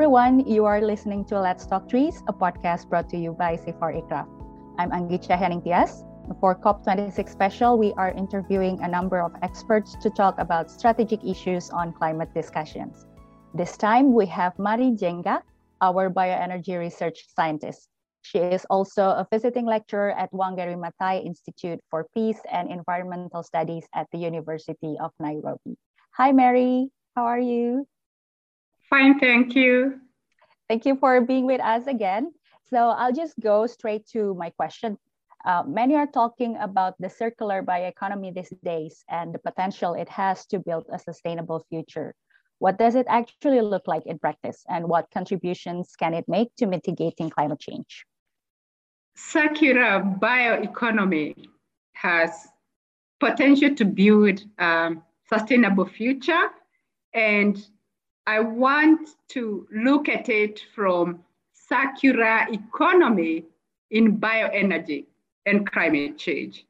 everyone. You are listening to Let's Talk Trees, a podcast brought to you by CIFOR-ICRAF. I'm Anggicha Henning Tias. For COP26 special, we are interviewing a number of experts to talk about strategic issues on climate discussions. This time, we have Mary Njenga, our bioenergy research scientist. She is also a visiting lecturer at Wangari Maathai Institute for Peace and Environmental Studies at the University of Nairobi. Hi, Mary. How are you? Fine, thank you. Thank you for being with us again. So I'll just go straight to my question. Uh, many are talking about the circular bioeconomy these days and the potential it has to build a sustainable future. What does it actually look like in practice and what contributions can it make to mitigating climate change? Circular bioeconomy has potential to build a sustainable future and I want to look at it from circular economy in bioenergy and climate change.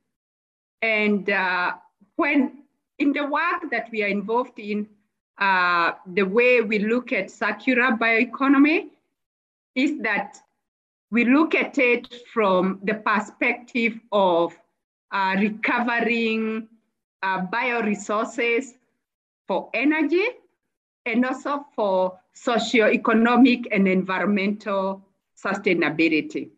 And uh, when in the work that we are involved in, uh, the way we look at circular bioeconomy is that we look at it from the perspective of uh, recovering uh, bioresources for energy and also for socio-economic and environmental sustainability.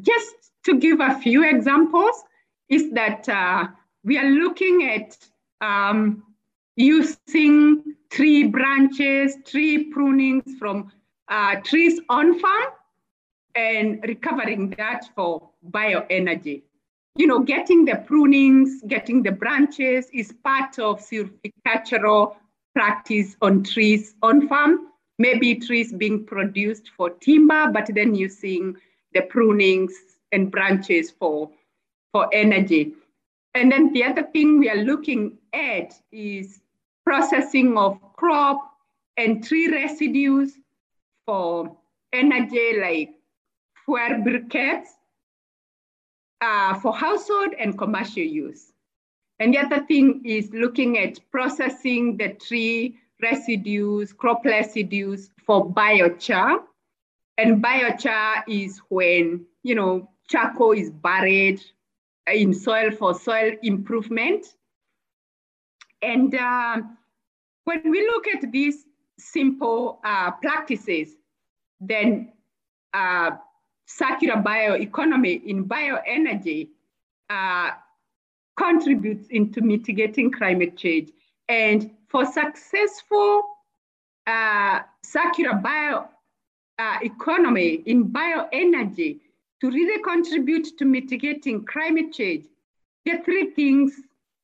Just to give a few examples, is that uh, we are looking at um, using tree branches, tree prunings from uh, trees on farm and recovering that for bioenergy. You know, getting the prunings, getting the branches is part of silvicultural practice on trees on farm. Maybe trees being produced for timber, but then using the prunings and branches for, for energy. And then the other thing we are looking at is processing of crop and tree residues for energy like fuel briquettes uh, for household and commercial use. And the other thing is looking at processing the tree residues, crop residues for biochar. And biochar is when, you know, charcoal is buried in soil for soil improvement. And uh, when we look at these simple uh, practices, then uh, circular bioeconomy in bioenergy uh, contributes into mitigating climate change. And for successful uh, circular bio uh, economy in bioenergy to really contribute to mitigating climate change, are three things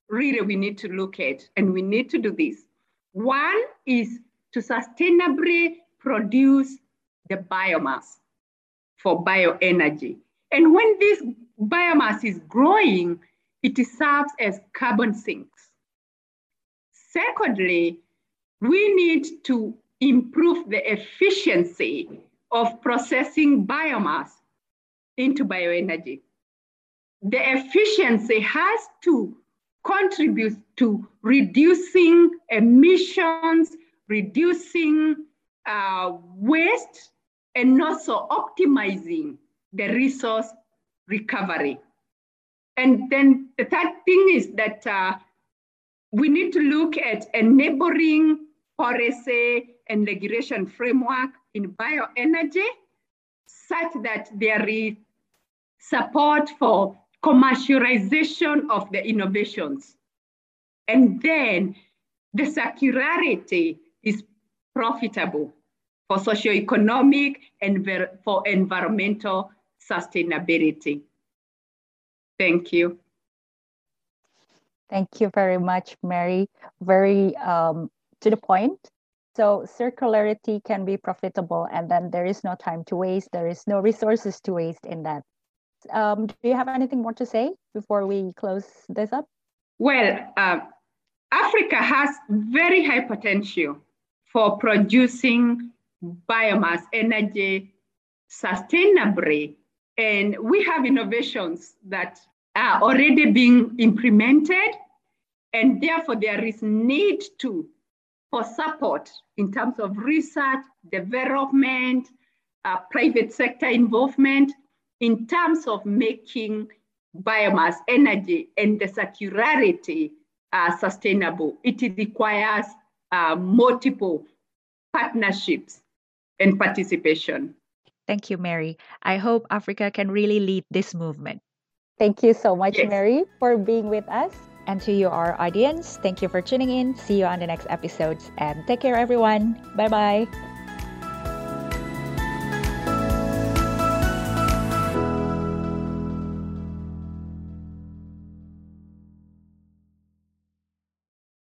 really we need to look at, and we need to do this. One is to sustainably produce the biomass for bioenergy. And when this biomass is growing, it serves as carbon sinks. Secondly, we need to improve the efficiency of processing biomass into bioenergy. The efficiency has to contribute to reducing emissions, reducing uh, waste, and also optimizing the resource recovery. And then the third thing is that uh, we need to look at enabling policy and regulation framework in bioenergy such that there is support for commercialization of the innovations. And then the circularity is profitable for socioeconomic and for environmental sustainability. Thank you. Thank you very much, Mary. Very um, to the point. So circularity can be profitable and then there is no time to waste. There is no resources to waste in that. Um, do you have anything more to say before we close this up? Well, uh, Africa has very high potential for producing biomass energy sustainably. And we have innovations that are already being implemented, and therefore there is need to for support in terms of research, development, uh, private sector involvement, in terms of making biomass energy and the circularity uh, sustainable. It requires uh, multiple partnerships and participation. Thank you, Mary. I hope Africa can really lead this movement. Thank you so much, yes. Mary, for being with us. And to you, our audience, thank you for tuning in. See you on the next episodes and take care, everyone. Bye bye.